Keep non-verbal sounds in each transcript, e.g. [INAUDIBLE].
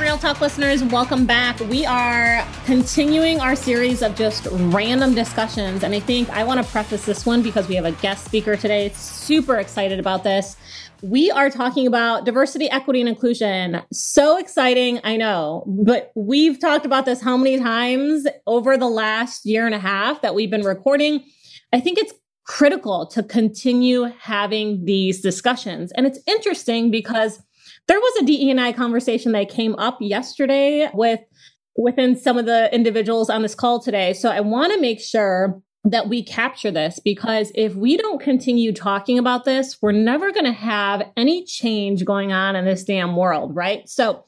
Real Talk listeners, welcome back. We are continuing our series of just random discussions. And I think I want to preface this one because we have a guest speaker today. Super excited about this. We are talking about diversity, equity, and inclusion. So exciting, I know, but we've talked about this how many times over the last year and a half that we've been recording. I think it's critical to continue having these discussions. And it's interesting because there was a DEI conversation that came up yesterday with within some of the individuals on this call today. So I want to make sure that we capture this because if we don't continue talking about this, we're never going to have any change going on in this damn world, right? So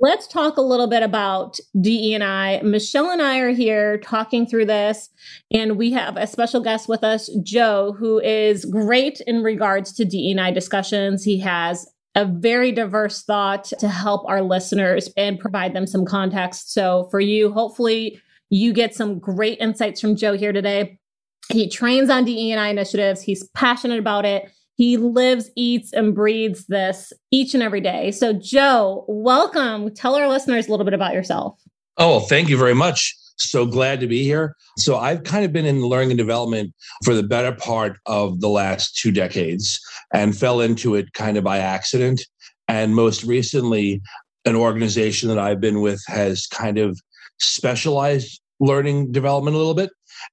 let's talk a little bit about DE&I. Michelle and I are here talking through this, and we have a special guest with us, Joe, who is great in regards to DE&I discussions. He has a very diverse thought to help our listeners and provide them some context. So for you, hopefully you get some great insights from Joe here today. He trains on DE&I initiatives. He's passionate about it. He lives, eats, and breathes this each and every day. So, Joe, welcome. Tell our listeners a little bit about yourself. Oh, thank you very much. So glad to be here. So, I've kind of been in learning and development for the better part of the last two decades and fell into it kind of by accident. And most recently, an organization that I've been with has kind of specialized learning development a little bit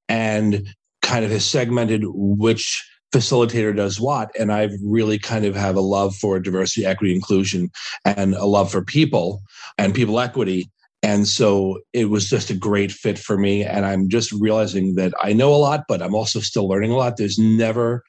and kind of has segmented which facilitator does what and i really kind of have a love for diversity equity inclusion and a love for people and people equity and so it was just a great fit for me. And i'm just realizing that i know a lot but i'm also still learning a lot. There's never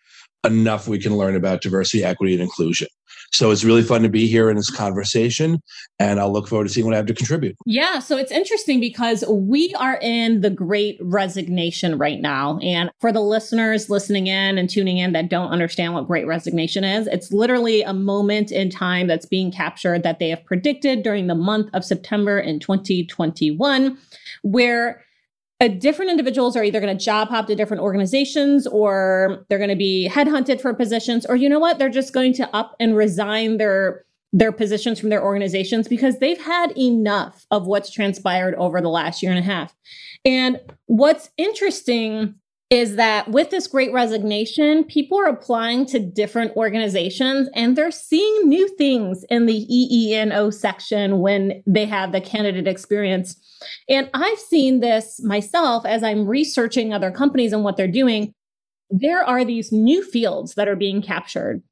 enough we can learn about diversity equity and inclusion so it's really fun to be here in this conversation, and I'll look forward to seeing what I have to contribute. Yeah, so it's interesting because we are in the great resignation right now. And for the listeners listening in and tuning in that don't understand what great resignation is, it's literally a moment in time that's being captured that they have predicted during the month of September in 2021, where uh, different individuals are either going to job hop to different organizations or they're going to be headhunted for positions or you know what? They're just going to up and resign their their positions from their organizations because they've had enough of what's transpired over the last year and a half. And what's interesting is that with this great resignation, people are applying to different organizations and they're seeing new things in the EEO section when they have the candidate experience. And I've seen this myself as I'm researching other companies and what they're doing. There are these new fields that are being captured.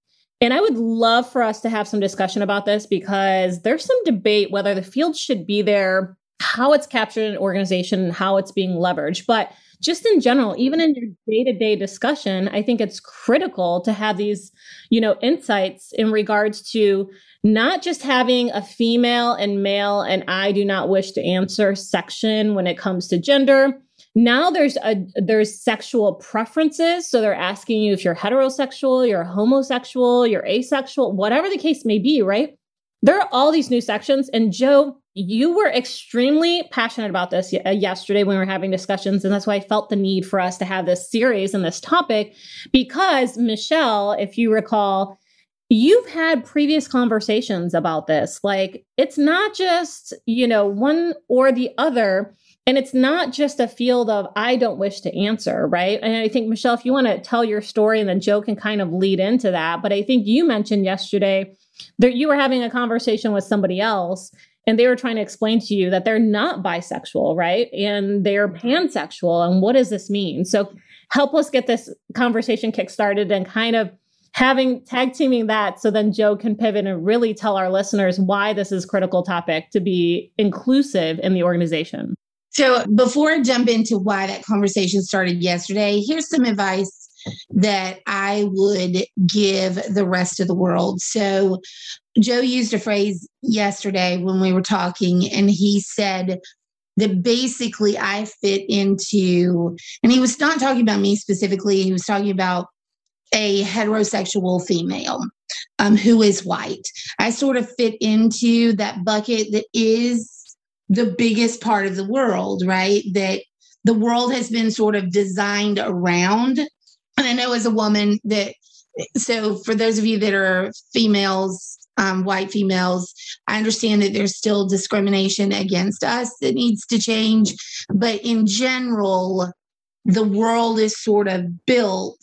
And I would love for us to have some discussion about this because there's some debate whether the field should be there, how it's captured in an organization, and how it's being leveraged. But just in general, even in your day-to-day discussion, I think it's critical to have these, you know, insights in regards to not just having a female and male and I do not wish to answer section when it comes to gender. Now there's a there's sexual preferences. So they're asking you if you're heterosexual, you're homosexual, you're asexual, whatever the case may be, right? There are all these new sections. And Joe, you were extremely passionate about this uh, yesterday when we were having discussions. And that's why I felt the need for us to have this series and this topic because, Michelle, if you recall, you've had previous conversations about this. Like, it's not just, you know, one or the other. And it's not just a field of I don't wish to answer, right? And I think, Michelle, if you want to tell your story and then Joe can kind of lead into that. But I think you mentioned yesterday that you were having a conversation with somebody else and they were trying to explain to you that they're not bisexual, right? And they're pansexual. And what does this mean? So help us get this conversation kickstarted and kind of having tag teaming that so then Joe can pivot and really tell our listeners why this is critical topic to be inclusive in the organization. So before I jump into why that conversation started yesterday, here's some advice that I would give the rest of the world. So, Joe used a phrase yesterday when we were talking, and he said that basically I fit into, and he was not talking about me specifically, he was talking about a heterosexual female um, who is white. I sort of fit into that bucket that is the biggest part of the world, right? That the world has been sort of designed around know as a woman that, so for those of you that are females um, white females. I understand that there's still discrimination against us that needs to change, but in general, the world is sort of built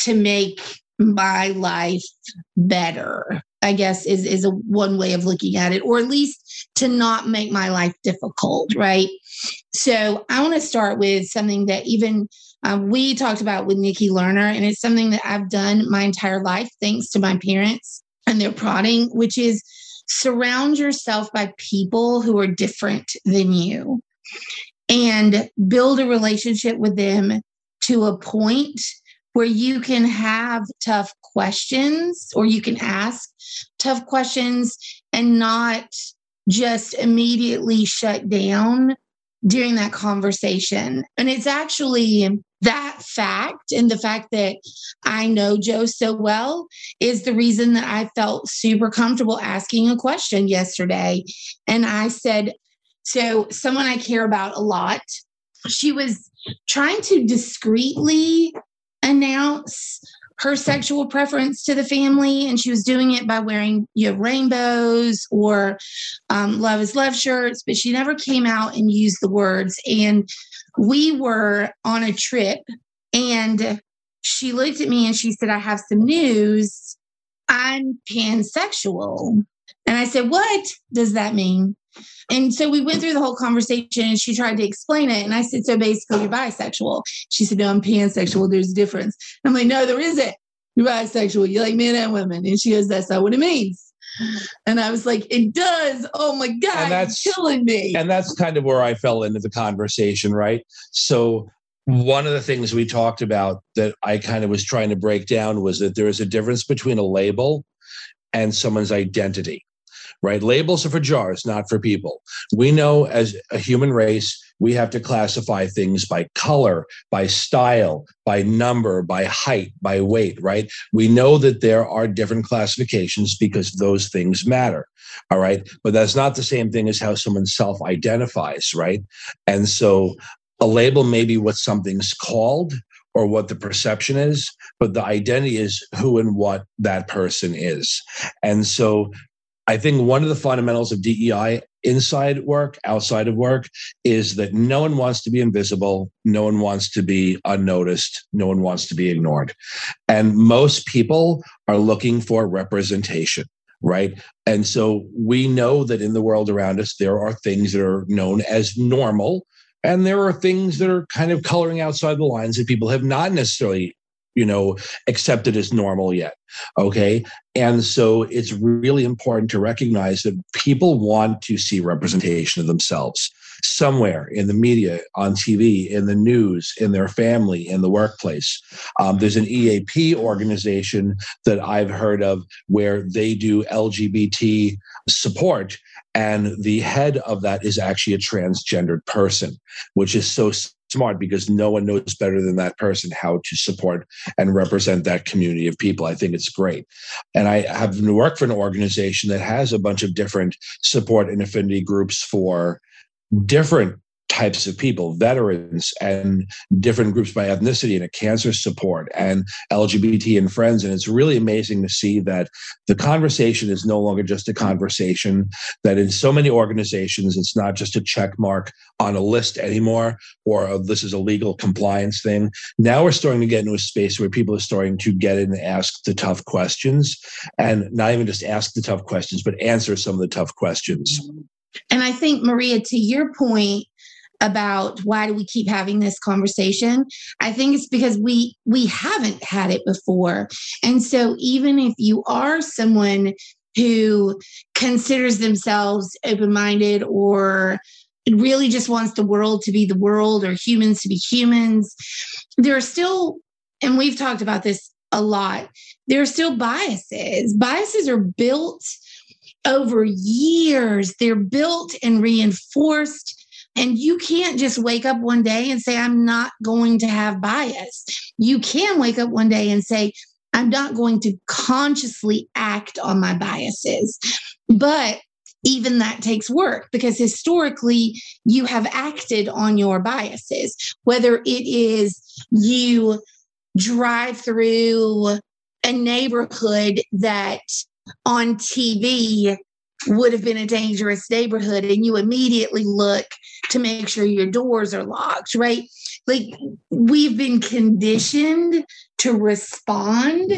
to make my life better. I guess is is a one way of looking at it, or at least to not make my life difficult, right? So I want to start with something that even um, we talked about with Nikki Lerner, and it's something that I've done my entire life thanks to my parents and their prodding, which is surround yourself by people who are different than you and build a relationship with them to a point where you can have tough questions or you can ask tough questions and not just immediately shut down during that conversation. And it's actually that fact and the fact that I know Joe so well is the reason that I felt super comfortable asking a question yesterday. And I said, So, someone I care about a lot, she was trying to discreetly announce her sexual preference to the family and she was doing it by wearing you know rainbows or um, love is love shirts but she never came out and used the words and we were on a trip and she looked at me and she said i have some news i'm pansexual and i said what does that mean and so we went through the whole conversation and she tried to explain it. And I said, So basically, you're bisexual. She said, No, I'm pansexual. There's a difference. I'm like, No, there isn't. You're bisexual. You like men and women. And she goes, That's not what it means. And I was like, It does. Oh my God, and that's killing me. And that's kind of where I fell into the conversation, right? So one of the things we talked about that I kind of was trying to break down was that there is a difference between a label and someone's identity right? Labels are for jars, not for people. We know as a human race, we have to classify things by color, by style, by number, by height, by weight, right? We know that there are different classifications because those things matter. All right. But that's not the same thing as how someone self identifies, right? And so a label may be what something's called or what the perception is, but the identity is who and what that person is. And so I think one of the fundamentals of DEI inside work, outside of work, is that no one wants to be invisible. No one wants to be unnoticed. No one wants to be ignored. And most people are looking for representation, right? And so we know that in the world around us, there are things that are known as normal. And there are things that are kind of coloring outside the lines that people have not necessarily you know accepted as normal yet okay? And so it's really important to recognize that people want to see representation of themselves somewhere in the media on tv in the news in their family in the workplace. Um, there's an eap organization that i've heard of where they do lgbt support and the head of that is actually a transgendered person which is so smart because no one knows better than that person how to support and represent that community of people. I think it's great. And I have worked for an organization that has a bunch of different support and affinity groups for different types of people, veterans and different groups by ethnicity and a cancer support and LGBT and friends. And it's really amazing to see that the conversation is no longer just a conversation, that in so many organizations, it's not just a check mark on a list anymore or a, this is a legal compliance thing. Now we're starting to get into a space where people are starting to get in and ask the tough questions and not even just ask the tough questions, but answer some of the tough questions. And I think, Maria, to your point, about why do we keep having this conversation? I think it's because we we haven't had it before. And so even if you are someone who considers themselves open-minded or really just wants the world to be the world or humans to be humans there are still and we've talked about this a lot there are still biases. Biases are built over years. They're built and reinforced and you can't just wake up one day and say, I'm not going to have bias. You can wake up one day and say, I'm not going to consciously act on my biases. But even that takes work because historically you have acted on your biases, whether it is you drive through a neighborhood that on TV would have been a dangerous neighborhood and you immediately look to make sure your doors are locked, right? Like we've been conditioned to respond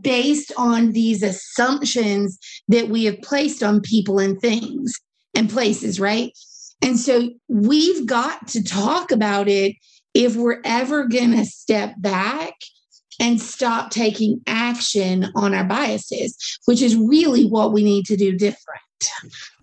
based on these assumptions that we have placed on people and things and places, right? And so we've got to talk about it if we're ever going to step back and stop taking action on our biases, which is really what we need to do different.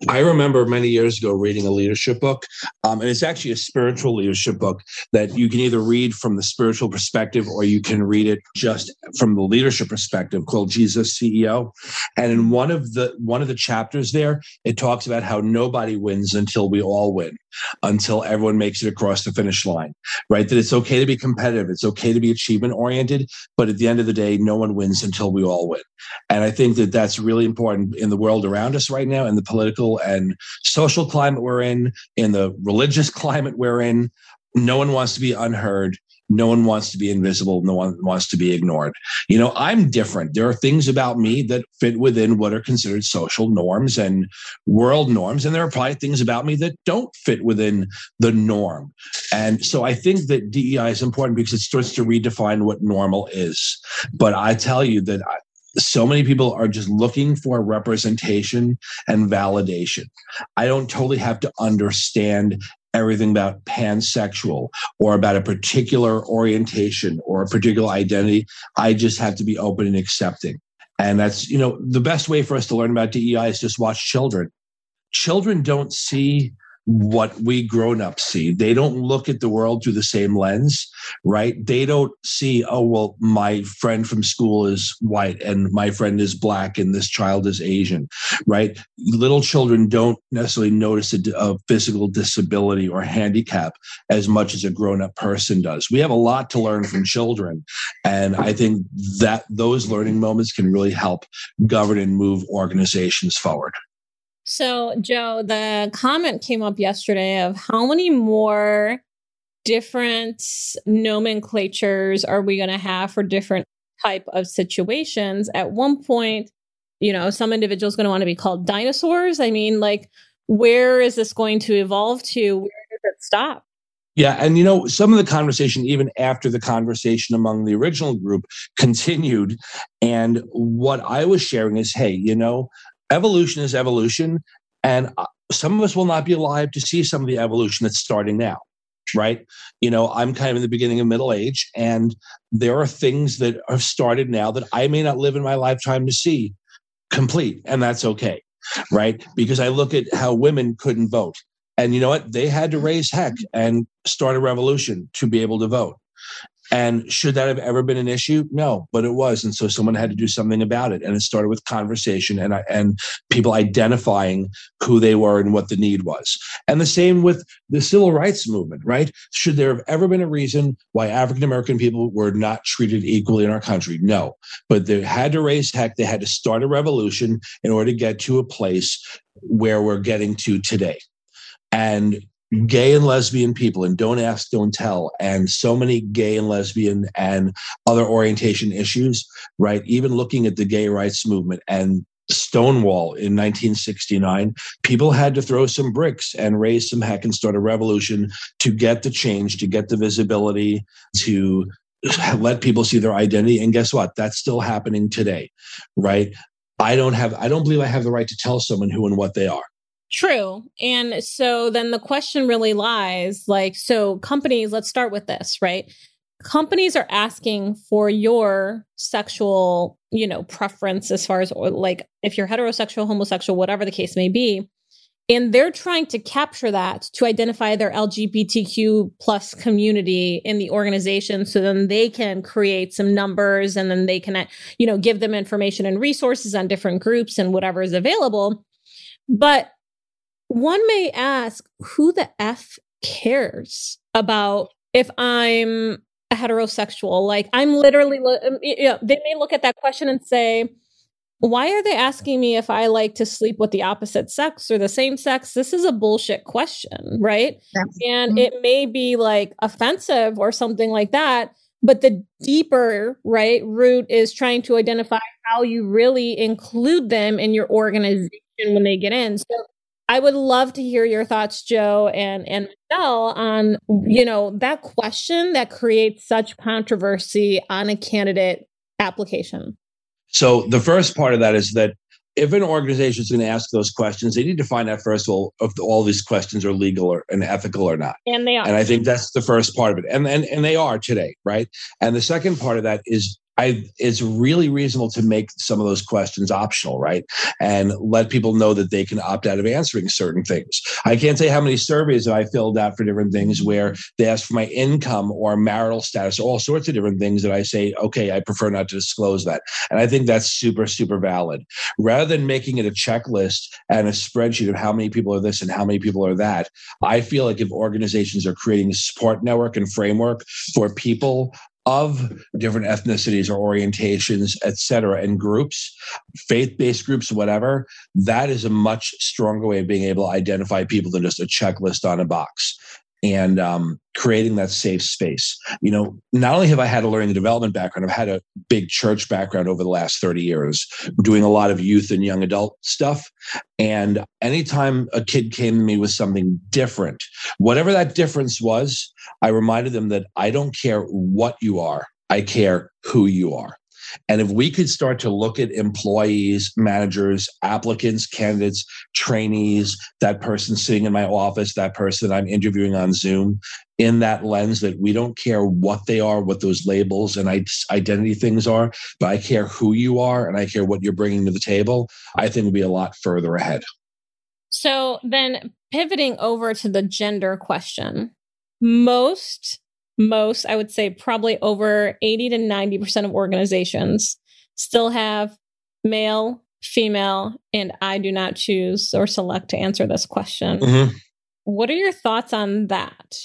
I remember many years ago reading a leadership book, um, and it's actually a spiritual leadership book that you can either read from the spiritual perspective or you can read it just from the leadership perspective called Jesus CEO. And in one of the one of the chapters there, it talks about how nobody wins until we all win, until everyone makes it across the finish line, right? That it's okay to be competitive, it's okay to be achievement oriented, but at the end of the day, no one wins until we all win. And I think that that's really important in the world around us right now in the political and social climate we're in, in the religious [LAUGHS] climate we're in. No one wants to be unheard. No one wants to be invisible. No one wants to be ignored. You know, I'm different. There are things about me that fit within what are considered social norms and world norms. And there are probably things about me that don't fit within the norm. And so I think that DEI is important because it starts to redefine what normal is. But I tell you that so many people are just looking for representation and validation. I don't totally have to understand everything about pansexual or about a particular orientation or a particular identity. I just have to be open and accepting. And that's, you know, the best way for us to learn about DEI is just watch children. Children don't see what we grown ups see. They don't look at the world through the same lens, right? They don't see, oh, well, my friend from school is white and my friend is black and this child is Asian, right? Little children don't necessarily notice a, a uh, physical disability or handicap as much as a grown up person does. We have a lot to learn from children. And I think that those learning moments can really help govern and move organizations forward. So, Joe, the comment came up yesterday of how many more different nomenclatures are we going to have for different type of situations? At one point, you know, some individuals going to want to be called dinosaurs. I mean, like, where is this going to evolve to? Where does it stop? Yeah, and you know, some of the conversation, even after the conversation among the original group, continued. And what I was sharing is, hey, you know, evolution is evolution. And uh, some of us will not be alive to see some of the evolution that's starting now right? You know, I'm kind of in the beginning of middle age, and there are things that have started now that I may not live in my lifetime to see complete, and that's okay, right? Because I look at how women couldn't vote. And you know what? They had to raise heck and start a revolution to be able to vote. And should that have ever been an issue? No, but it was. And so someone had to do something about it. And it started with conversation and, and people identifying who they were and what the need was. And the same with the civil rights movement, right? Should there have ever been a reason why African American people were not treated equally in our country? No. But they had to raise heck. They had to start a revolution in order to get to a place where we're getting to today. And gay and lesbian people and don't ask don't tell and so many gay and lesbian and other orientation issues right even looking at the gay rights movement and Stonewall in 1969, people had to throw some bricks and raise some heck and start a revolution to get the change, to get the visibility, to let people see their identity. And guess what? That's still happening today, right? I don't have, I don't believe I have the right to tell someone who and what they are. True. And so then the question really lies like, so companies, let's start with this, right? Companies are asking for your sexual, you know, preference as far as like if you're heterosexual, homosexual, whatever the case may be. And they're trying to capture that to identify their LGBTQ plus community in the organization. So then they can create some numbers and then they can, you know, give them information and resources on different groups and whatever is available. But one may ask who the F cares about if I'm a heterosexual? Like, I'm literally, um, you know, they may look at that question and say, why are they asking me if I like to sleep with the opposite sex or the same sex? This is a bullshit question, right? And mm-hmm. it may be like offensive or something like that. but the deeper right root is trying to identify how you really include them in your organization when they get in so I would love to hear your thoughts, Joe and and Michelle, on you know that question that creates such controversy on a candidate application. So the first part of that is that if an organization is going to ask those questions, they need to find out first of all if all these questions are legal or and ethical or not. And they are. And I think that's the first part of it. And and and they are today, right? And the second part of that is I it's really reasonable to make some of those questions optional, right? And let people know that they can opt out of answering certain things. I can't say how many surveys I filled out for different things where they ask for my income or marital status, all sorts of different things that I say, okay, I prefer not to disclose that. And I think that's super, super valid. Rather than making it a checklist and a spreadsheet of how many people are this and how many people are that, I feel like if organizations are creating a support network and framework for people of different ethnicities or orientations, et cetera, and groups, faith based groups, whatever, that is a much stronger way of being able to identify people than just a checklist on a box and um, creating that safe space. You know, not only have I had a learning and development background, I've had a big church background over the last 30 years, doing a lot of youth and young adult stuff. And anytime a kid came to me with something different, whatever that difference was, I reminded them that I don't care what you are, I care who you are. And if we could start to look at employees, managers, applicants, candidates, trainees, that person sitting in my office, that person I'm interviewing on Zoom, in that lens that we don't care what they are, what those labels and identity things are, but I care who you are and I care what you're bringing to the table, I think we'll be a lot further ahead. So then pivoting over to the gender question, most most, I would say probably over 80 to 90% of organizations still have male, female, and I do not choose or select to answer this question. Mm-hmm. What are your thoughts on that?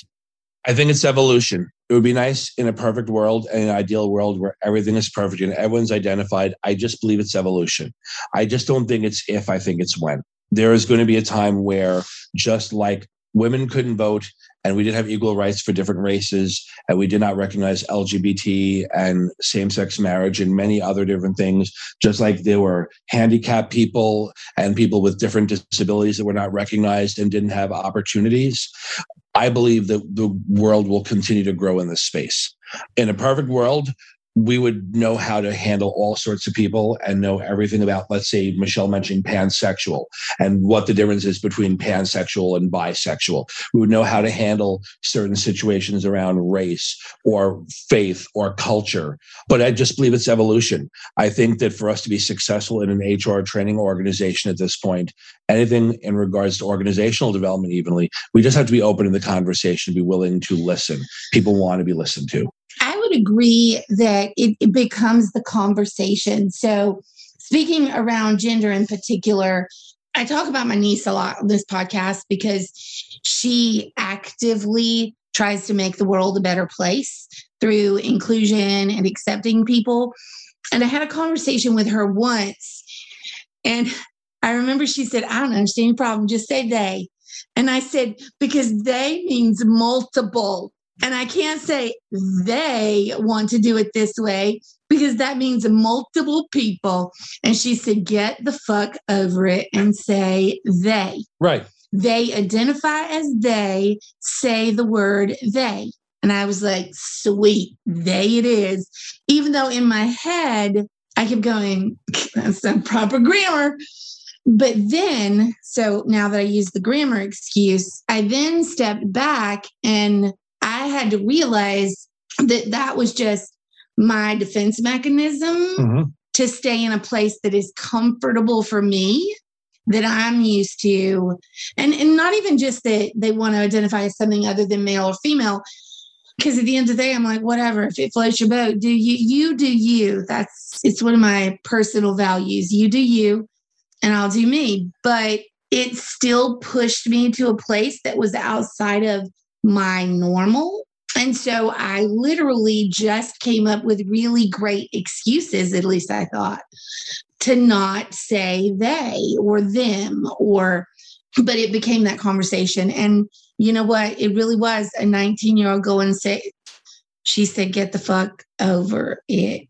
I think it's evolution. It would be nice in a perfect world, in an ideal world where everything is perfect and everyone's identified. I just believe it's evolution. I just don't think it's if, I think it's when. There is going to be a time where, just like women couldn't vote and we did have equal rights for different races and we did not recognize lgbt and same-sex marriage and many other different things just like there were handicapped people and people with different disabilities that were not recognized and didn't have opportunities. I believe that the world will continue to grow in this space. In a perfect world we would know how to handle all sorts of people and know everything about, let's say, Michelle mentioned pansexual and what the difference is between pansexual and bisexual. We would know how to handle certain situations around race or faith or culture. But I just believe it's evolution. I think that for us to be successful in an HR training organization at this point, anything in regards to organizational development, evenly, we just have to be open to the conversation, be willing to listen. People want to be listened to. Would agree that it, it becomes the conversation. So, speaking around gender in particular, I talk about my niece a lot on this podcast because she actively tries to make the world a better place through inclusion and accepting people. And I had a conversation with her once, and I remember she said, I don't understand your problem, just say they. And I said, because they means multiple. And I can't say they want to do it this way because that means multiple people. And she said, get the fuck over it and say they. Right. They identify as they, say the word they. And I was like, sweet, they it is. Even though in my head, I kept going, that's not proper grammar. But then, so now that I use the grammar excuse, I then stepped back and I had to realize that that was just my defense mechanism mm-hmm. to stay in a place that is comfortable for me that I'm used to. And, and not even just that they want to identify as something other than male or female. Because at the end of the day, I'm like, whatever, if it floats your boat, do you, you do you. That's, it's one of my personal values. You do you, and I'll do me. But it still pushed me to a place that was outside of my normal. And so I literally just came up with really great excuses, at least I thought, to not say they or them or, but it became that conversation. And you know what? It really was a 19 year old going say, She said, get the fuck over it.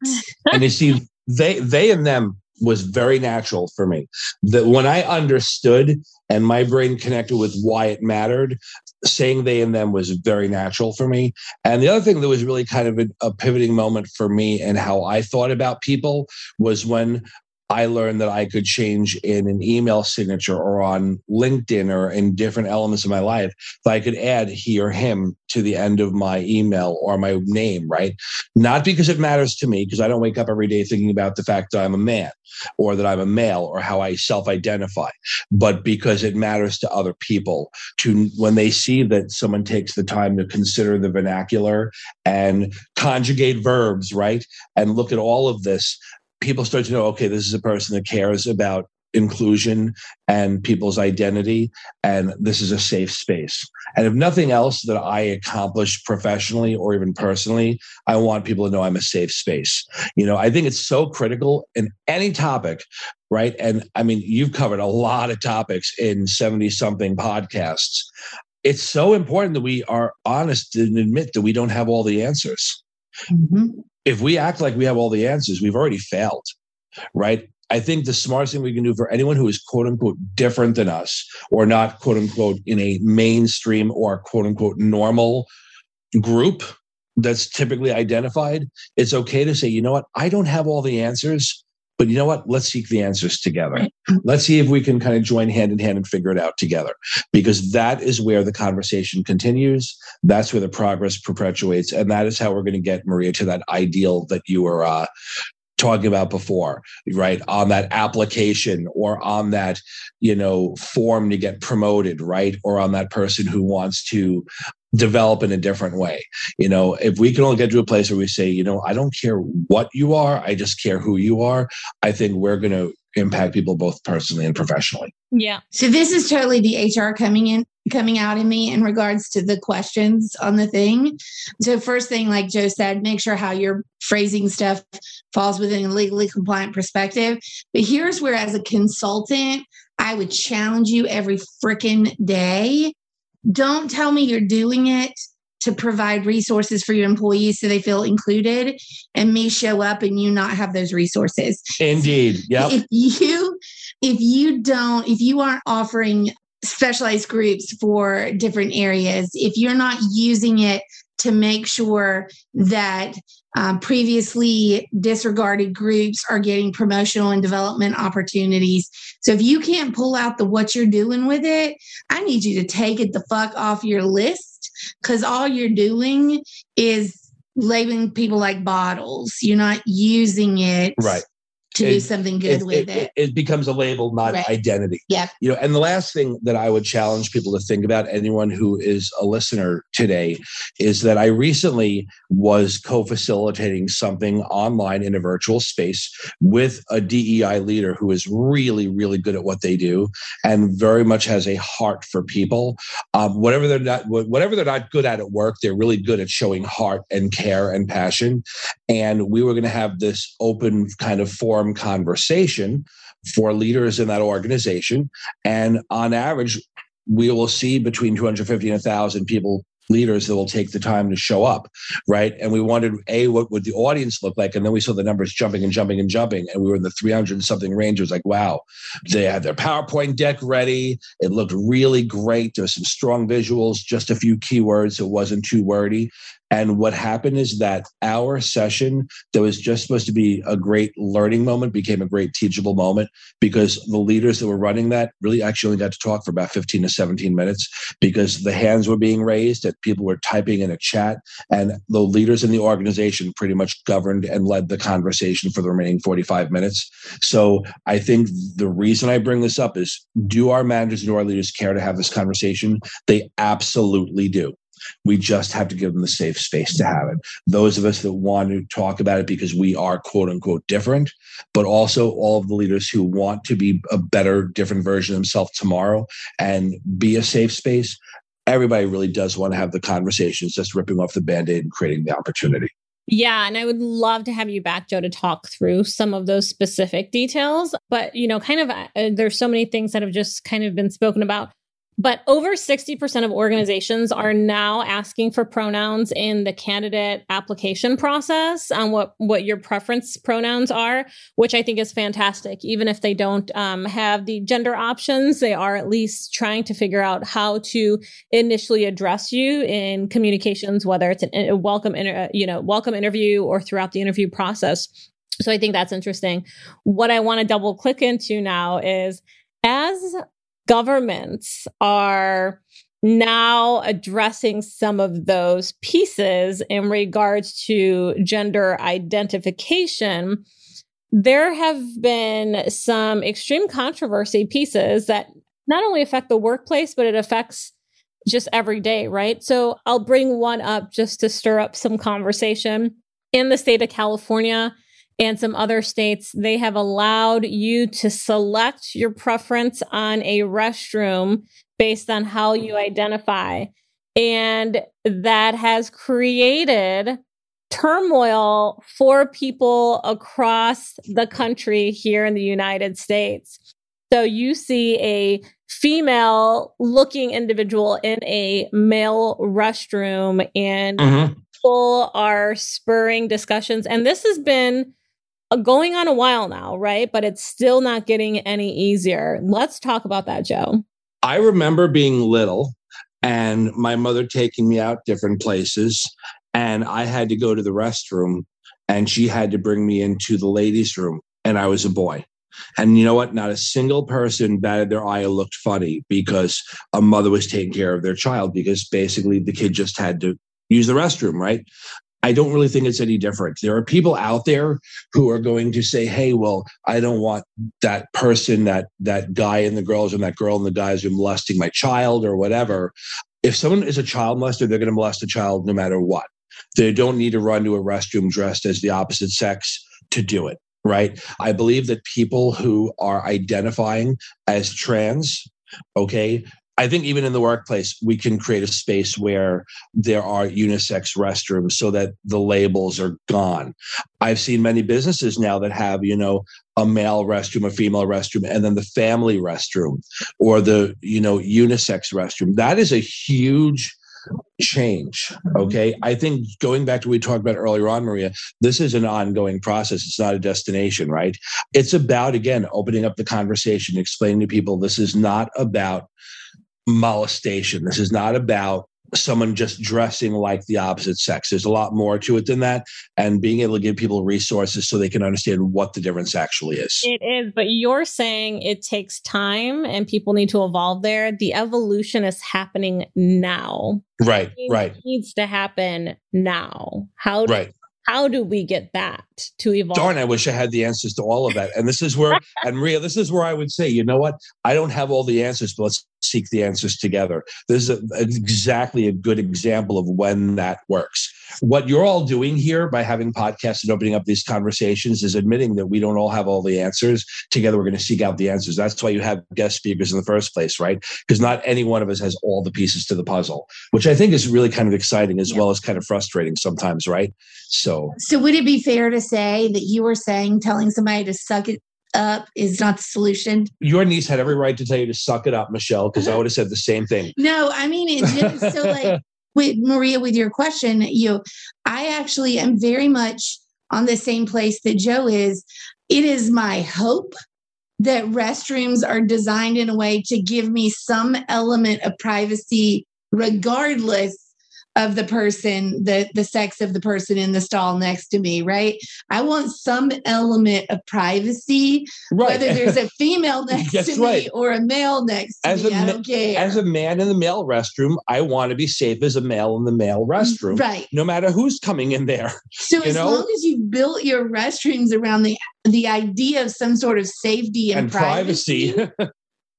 and you see, they they and them was very natural for me. That when I understood and my brain connected with why it mattered, saying they and them was very natural for me. And the other thing that was really kind of a, a pivoting moment for me and how I thought about people was when I learned that I could change in an email signature or on LinkedIn or in different elements of my life. That I could add he or him to the end of my email or my name, right? Not because it matters to me, because I don't wake up every day thinking about the fact that I'm a man or that I'm a male or how I self identify, but because it matters to other people to when they see that someone takes the time to consider the vernacular and conjugate verbs, right? And look at all of this people start to know, okay, this is a person that cares about inclusion and people's identity and this is a safe space. And if nothing else that i accomplish professionally or even personally i want people to know i'm a safe space. You know i think it's so critical in any topic right? And i mean you've covered a lot of topics in 70 something podcasts. It's so important that we are honest and admit that we don't have all the answers. Mm-hmm if we act like we have all the answers, we've already failed, right? I think the smartest thing we can do for anyone who is quote unquote different than us or not quote unquote in a mainstream or quote unquote normal group that's typically identified, it's okay to say, you know what, I don't have all the answers, but you know what? Let's seek the answers together. Let's see if we can kind of join hand in hand and figure it out together, because that is where the conversation continues. That's where the progress perpetuates. And that is how we're going to get Maria to that ideal that you were uh, talking about before, right? On that application or on that, you know, form to get promoted, right? Or on that person who wants to develop in a different way. You know, if we can only get to a place where we say, you know, I don't care what you are, I just care who you are, I think we're going to impact people both personally and professionally. Yeah. So this is totally the HR coming in coming out in me in regards to the questions on the thing. So first thing like Joe said, make sure how you're phrasing stuff falls within a legally compliant perspective. But here's where as a consultant, I would challenge you every freaking day don't tell me you're doing it to provide resources for your employees so they feel included and me show up and you not have those resources. Indeed. Yeah. If you if you don't if you aren't offering specialized groups for different areas, if you're not using it to make sure that um, previously disregarded groups are getting promotional and development opportunities. So if you can't pull out the what you're doing with it, I need you to take it the fuck off your list because all you're doing is labeling people like bottles. You're not using it right to it, do something good it, with it, it, it. becomes a label, not right. identity. Yeah. You know, and the last thing that I would challenge people to think about, anyone who is a listener today, is that I recently was co-facilitating something online in a virtual space with a DEI leader who is really, really good at what they do and very much has a heart for people. Um, whatever they're not, whatever they're not good at at work, they're really good at showing heart and care and passion. And we were going to have this open kind of forum conversation for leaders in that organization. And on average, we will see between 250 and 1,000 people leaders that will take the time to show up right? And we wondered a what would the audience look like? And then we saw the numbers jumping and jumping and jumping and we were in the 300 something range. It was like wow they had their powerpoint deck ready. It looked really great. There was some strong visuals just a few keywords. It wasn't too wordy and what happened is that our session that was just supposed to be a great learning moment became a great teachable moment because the leaders that were running that really actually only got to talk for about 15 to 17 minutes because the hands were being raised and people were typing in a chat and the leaders in the organization pretty much governed and led the conversation for the remaining 45 minutes. So I think the reason I bring this up is do our managers and do our leaders care to have this conversation? They absolutely do. We just have to give them the safe space to have it. Those of us that want to talk about it because we are quote unquote different, but also all of the leaders who want to be a better, different version of themselves tomorrow and be a safe space. Everybody really does want to have the conversations, just ripping off the band aid and creating the opportunity. Yeah, and I would love to have you back, Joe, to talk through some of those specific details. But, you know, kind of uh, there's so many things that have just kind of been spoken about But over 60% of organizations are now asking for pronouns in the candidate application process on what, what your preference pronouns are, which I think is fantastic. Even if they don't um, have the gender options, they are at least trying to figure out how to initially address you in communications, whether it's an, a welcome, inter- you know, welcome interview or throughout the interview process. So I think that's interesting. What I want to double click into now is as governments are now addressing some of those pieces in regards to gender identification, there have been some extreme controversy pieces that not only affect the workplace, but it affects just every day, right? So I'll bring one up just to stir up some conversation. In the state of California, and some other states, they have allowed you to select your preference on a restroom based on how you identify. And that has created turmoil for people across the country here in the United States. So you see a female looking individual in a male restroom and mm-hmm. people are spurring discussions. And this has been Uh, going on a while now, right? But it's still not getting any easier. Let's talk about that, Joe. I remember being little and my mother taking me out different places, and I had to go to the restroom, and she had to bring me into the ladies' room, and I was a boy. And you know what? Not a single person batted their eye or looked funny because a mother was taking care of their child because basically the kid just had to use the restroom, right? I don't really think it's any different. There are people out there who are going to say, "Hey, well, I don't want that person, that that guy and the girls, and that girl and the guys are molesting my child or whatever." If someone is a child molester, they're going to molest a child no matter what. They don't need to run to a restroom dressed as the opposite sex to do it, right? I believe that people who are identifying as trans, okay, I think even in the workplace, we can create a space where there are unisex restrooms so that the labels are gone. I've seen many businesses now that have, you know, a male restroom, a female restroom, and then the family restroom or the, you know, unisex restroom. That is a huge change. Okay. I think going back to what we talked about earlier on, Maria, this is an ongoing process. It's not a destination, right? It's about, again, opening up the conversation, explaining to people this is not about molestation. This is not about someone just dressing like the opposite sex. There's a lot more to it than that. And being able to give people resources so they can understand what the difference actually is. It is, but you're saying it takes time and people need to evolve there. The evolution is happening now. Right, Right. it right. needs to happen now. How do, right. How do we get that to evolve? Darn, I wish I had the answers to all of that. And this is where, [LAUGHS] and Maria, this is where I would say, you know what? I don't have all the answers, but let's seek the answers together. This is a, exactly a good example of when that works. What you're all doing here by having podcasts and opening up these conversations is admitting that we don't all have all the answers. Together, we're going to seek out the answers. That's why you have guest speakers in the first place, right? Because not any one of us has all the pieces to the puzzle, which I think is really kind of exciting as yeah. well as kind of frustrating sometimes, right? So, so would it be fair to say that you were saying telling somebody to suck it up is not the solution. Your niece had every right to tell you to suck it up, Michelle, because I [LAUGHS] would have said the same thing. No, I mean it's just so like with Maria, with your question, you I actually am very much on the same place that Joe is. It is my hope that restrooms are designed in a way to give me some element of privacy regardless of the person, the the sex of the person in the stall next to me, right? I want some element of privacy, right. whether there's a female [LAUGHS] next to right. me or a male next to as me. A, I don't care. As a man in the male restroom, I want to be safe as a male in the male mm, restroom, right? No matter who's coming in there. So as know? long as you've built your restrooms around the the idea of some sort of safety and, and privacy, privacy.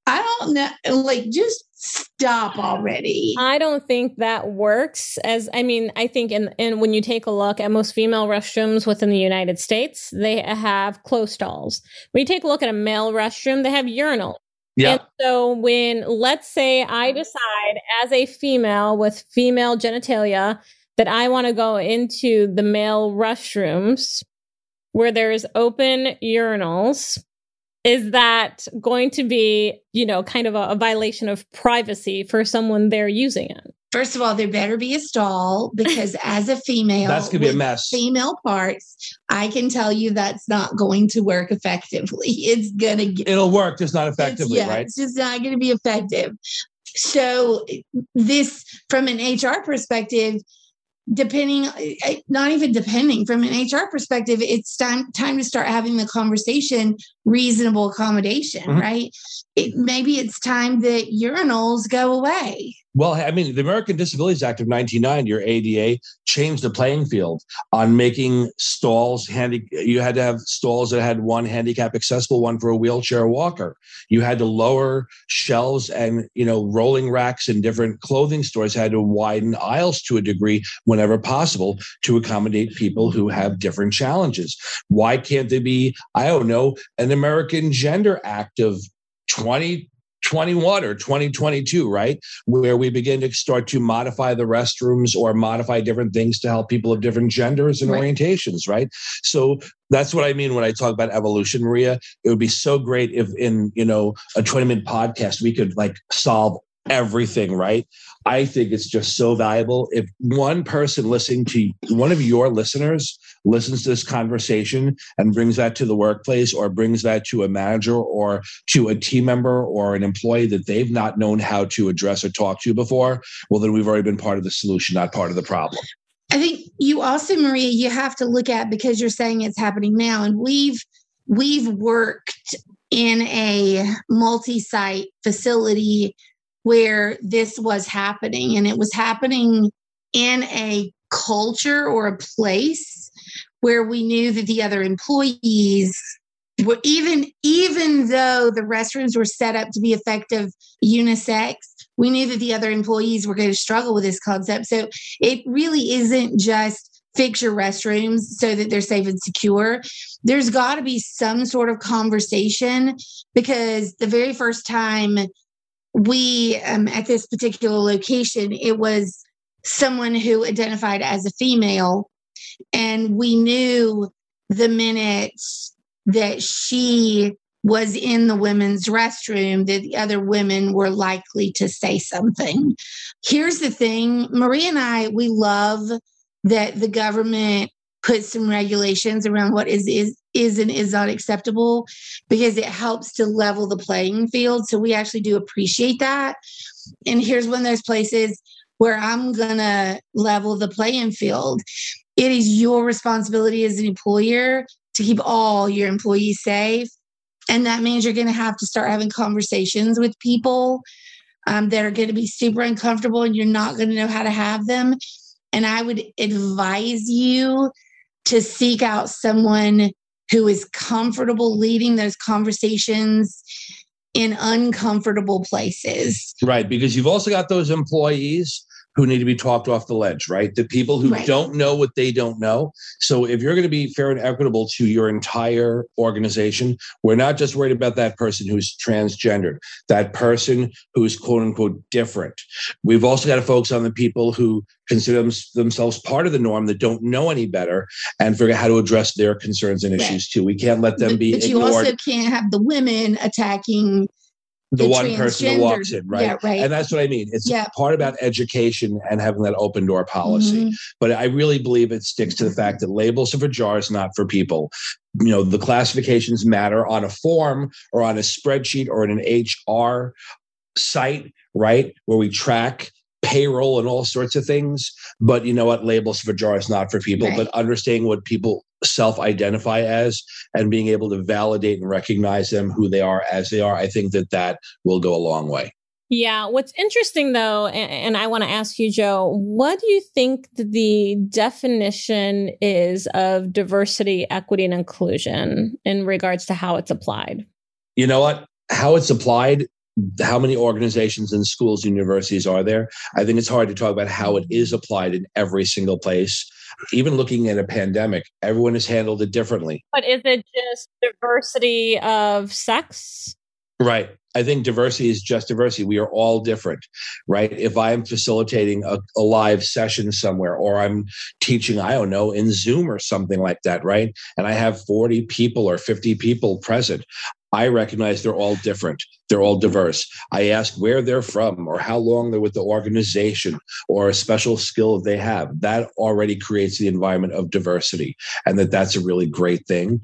I don't know, like just stop already. I don't think that works as I mean, I think in and when you take a look at most female restrooms within the United States, they have closed stalls. When you take a look at a male restroom, they have urinal. Yeah. And so when let's say I decide as a female with female genitalia that I want to go into the male restrooms where there's open urinals is that going to be, you know, kind of a, a, violation of privacy for someone they're using it? First of all, there better be a stall [LAUGHS] because as a female, that's gonna be a mess. Female parts, I can tell you that's not going to work effectively. [LAUGHS] It's gonna get, it'll work, just not effectively, yeah, right? It's just not gonna be effective. So this from an HR perspective, depending eh, not even depending from an hr perspective it's time time to start having the conversation reasonable accommodation mm-hmm. right it, maybe it's time that urinals go away well, I mean, the American Disabilities Act of 1990, your ADA, changed the playing field on making stalls handy. You had to have stalls that had one handicap accessible, one for a wheelchair walker. You had to lower shelves and, you know, rolling racks in different clothing stores had to widen aisles to a degree whenever possible to accommodate people who have different challenges. Why can't there be, I don't know, an American Gender Act of 20 21 or 2022, right? Where we begin to start to modify the restrooms or modify different things to help people of different genders and right. orientations, right? So that's what I mean when I talk about evolution, Maria. It would be so great if in, you know, a 20 minute podcast, we could like solve everything, right? I think it's just so valuable. If one person listening to one of your listeners listens to this conversation and brings that to the workplace or brings that to a manager or to a team member or an employee that they've not known how to address or talk to before, well, then we've already been part of the solution, not part of the problem. I think you also, Maria, you have to look at because you're saying it's happening now, and we've we've worked in a multi-site facility where this was happening and it was happening in a culture or a place where we knew that the other employees were even even though the restrooms were set up to be effective unisex we knew that the other employees were going to struggle with this concept. So it really isn't just fix your restrooms so that they're safe and secure. There's got to be some sort of conversation because the very first time we um, at this particular location it was someone who identified as a female. And we knew the minute that she was in the women's restroom that the other women were likely to say something. Here's the thing. Marie and i we love that the government put some regulations around what is is is and is not acceptable because it helps to level the playing field. So we actually do appreciate that. And here's one of those places where I'm gonna level the playing field. It is your responsibility as an employer to keep all your employees safe. And that means you're gonna have to start having conversations with people um, that are gonna be super uncomfortable and you're not gonna know how to have them. And I would advise you to seek out someone who is comfortable leading those conversations in uncomfortable places. Right. Because you've also got those employees who need to be talked off the ledge, right? The people who right. don't know what they don't know. So if you're going to be fair and equitable to your entire organization, we're not just worried about that person who's transgendered, that person who's quote unquote different. We've also got to focus on the people who consider them, themselves part of the norm that don't know any better and figure out how to address their concerns and issues right. too. We can't let them but, be but ignored. you also can't have the women attacking the, the one person that walks in, right? Yeah, right. And that's what I mean. It's yeah. part about education and having that open door policy. Mm-hmm. But I really believe it sticks to the fact that labels are for jars, not for people. You know, the classifications matter on a form or on a spreadsheet or in an HR site, right? Where we track payroll and all sorts of things. But you know what? Labels for jars, not for people. Right. But understanding what people self identify as and being able to validate and recognize them who they are as they are, I think that that will go a long way. Yeah. What's interesting though, and, I want to ask you, Joe, what do you think the definition is of diversity, equity, and inclusion in regards to how it's applied? You know what? How it's applied how many organizations and schools and universities are there i think it's hard to talk about how it is applied in every single place even looking at a pandemic everyone has handled it differently. But is it just diversity of sex? Right. I think diversity is just diversity. We are all different right? If i'm facilitating a, a live session somewhere or i'm teaching i don't know in zoom or something like that right? And i have 40 people or 50 people present I recognize they're all different. They're all diverse. I ask where they're from or how long they're with the organization or a special skill they have. That already creates the environment of diversity and that that's a really great thing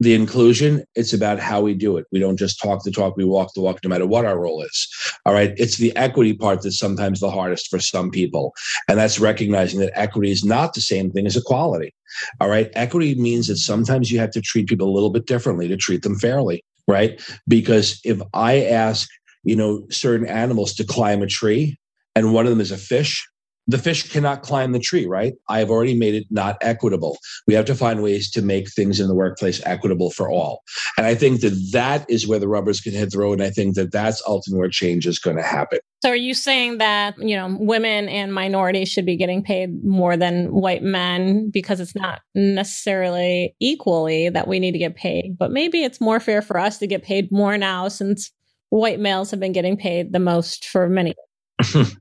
the inclusion, it's about how we do it. We don't just talk the talk, we walk the walk, no matter what our role is. All right. It's the equity part that's sometimes the hardest for some people. And that's recognizing that equity is not the same thing as equality. All right. Equity means that sometimes you have to treat people a little bit differently to treat them fairly. Right. Because if I ask, you know, certain animals to climb a tree and one of them is a fish, the fish cannot climb the tree, right? I've already made it not equitable. We have to find ways to make things in the workplace equitable for all. And I think that that is where the rubbers can hit the road. And I think that that's ultimately where change is going to happen. So are you saying that, you know, women and minorities should be getting paid more than white men because it's not necessarily equally that we need to get paid, but maybe it's more fair for us to get paid more now since white males have been getting paid the most for many [LAUGHS]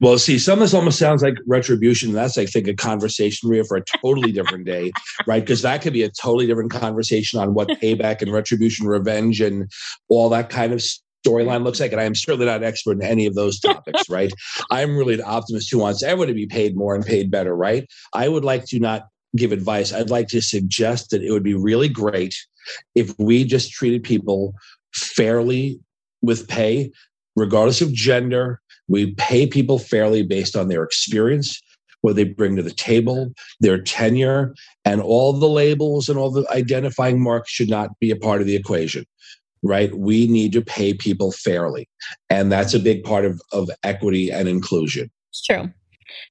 well, see, some of this almost sounds like retribution. That's, I think, a conversation we have for a totally different day, [LAUGHS] right? Because that could be a totally different conversation on what payback and retribution, revenge, and all that kind of storyline looks like. And I am certainly not an expert in any of those topics, right? [LAUGHS] I'm really an optimist who wants everyone to be paid more and paid better, right? I would like to not give advice. I'd like to suggest that it would be really great if we just treated people fairly with pay, regardless of gender, we pay people fairly based on their experience, what they bring to the table, their tenure, and all the labels and all the identifying marks should not be a part of the equation. Right? We need to pay people fairly. And that's a big part of, of equity and inclusion. It's true.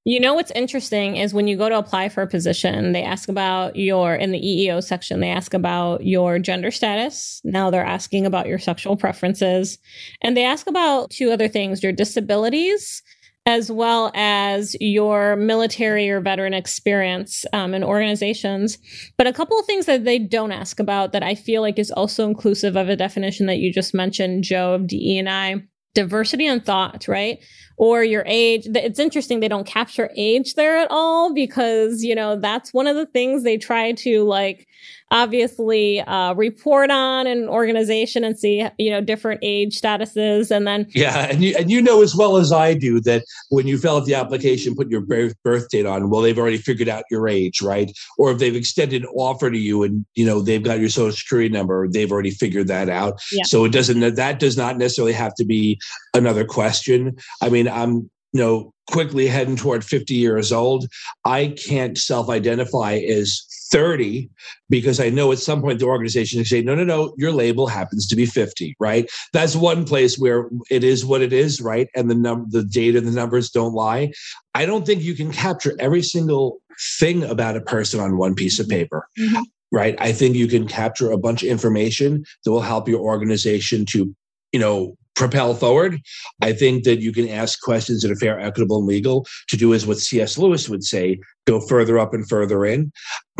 You know what's interesting is when you go to apply for a position, they ask about your in the EEO section, they ask about your gender status. Now they're asking about your sexual preferences. And they ask about two other things, your disabilities as well as your military or veteran experience um, in organizations. But a couple of things that they don't ask about that I feel like is also inclusive of a definition that you just mentioned, Joe of DE and I diversity in thought, right? Or your age. It's interesting they don't capture age there at all because, you know, that's one of the things they try to like obviously uh, report on an organization and see you know different age statuses and then yeah and you and you know as well as i do that when you fill out the application put your birth, birth date on well they've already figured out your age right or if they've extended an offer to you and you know they've got your social security number they've already figured that out yeah. so it doesn't that does not necessarily have to be another question i mean i'm you know quickly heading toward 50 years old i can't self-identify as 30 because I know at some point the organization will say, no, no, no, your label happens to be 50, right? That's one place where it is what it is, right? And the number, the data, the numbers don't lie. I don't think you can capture every single thing about a person on one piece of paper. Mm-hmm. Right. I think you can capture a bunch of information that will help your organization to, you know, propel forward. I think that you can ask questions that are fair, equitable, and legal to do is what C.S. Lewis would say, go further up and further in.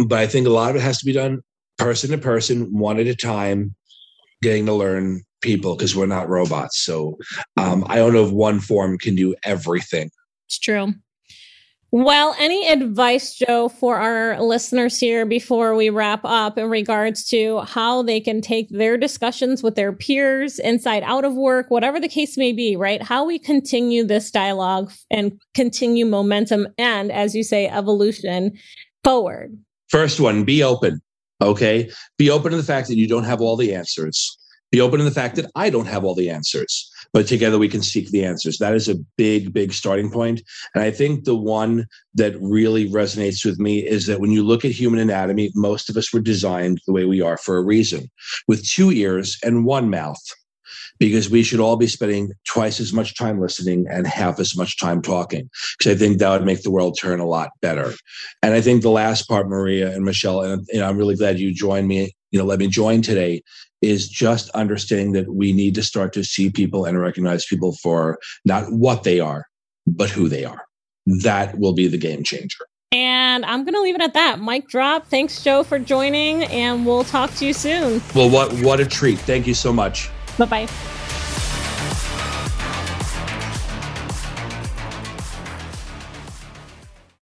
But I think a lot of it has to be done person to person, one at a time, getting to learn people because we're not robots. So um, I don't know if one form can do everything. It's true. Well, any advice, Joe, for our listeners here before we wrap up in regards to how they can take their discussions with their peers inside out of work, whatever the case may be, right? How we continue this dialogue and continue momentum and, as you say, evolution forward. First one, be open. Okay. Be open to the fact that you don't have all the answers. Be open to the fact that I don't have all the answers but together we can seek the answers. That is a big, big starting point. And I think the one that really resonates with me is that when you look at human anatomy, most of us were designed the way we are for a reason, with two ears and one mouth. Because we should all be spending twice as much time listening and half as much time talking. Because I think that would make the world turn a lot better. And I think the last part, Maria and Michelle, and know, I'm really glad you joined me, you know, let me join today, is just understanding that we need to start to see people and recognize people for not what they are, but who they are. That will be the game changer. And I'm going to leave it at that. Mic drop. Thanks, Joe, for joining, and we'll talk to you soon. Well, what what a treat. Thank you so much. Bye bye.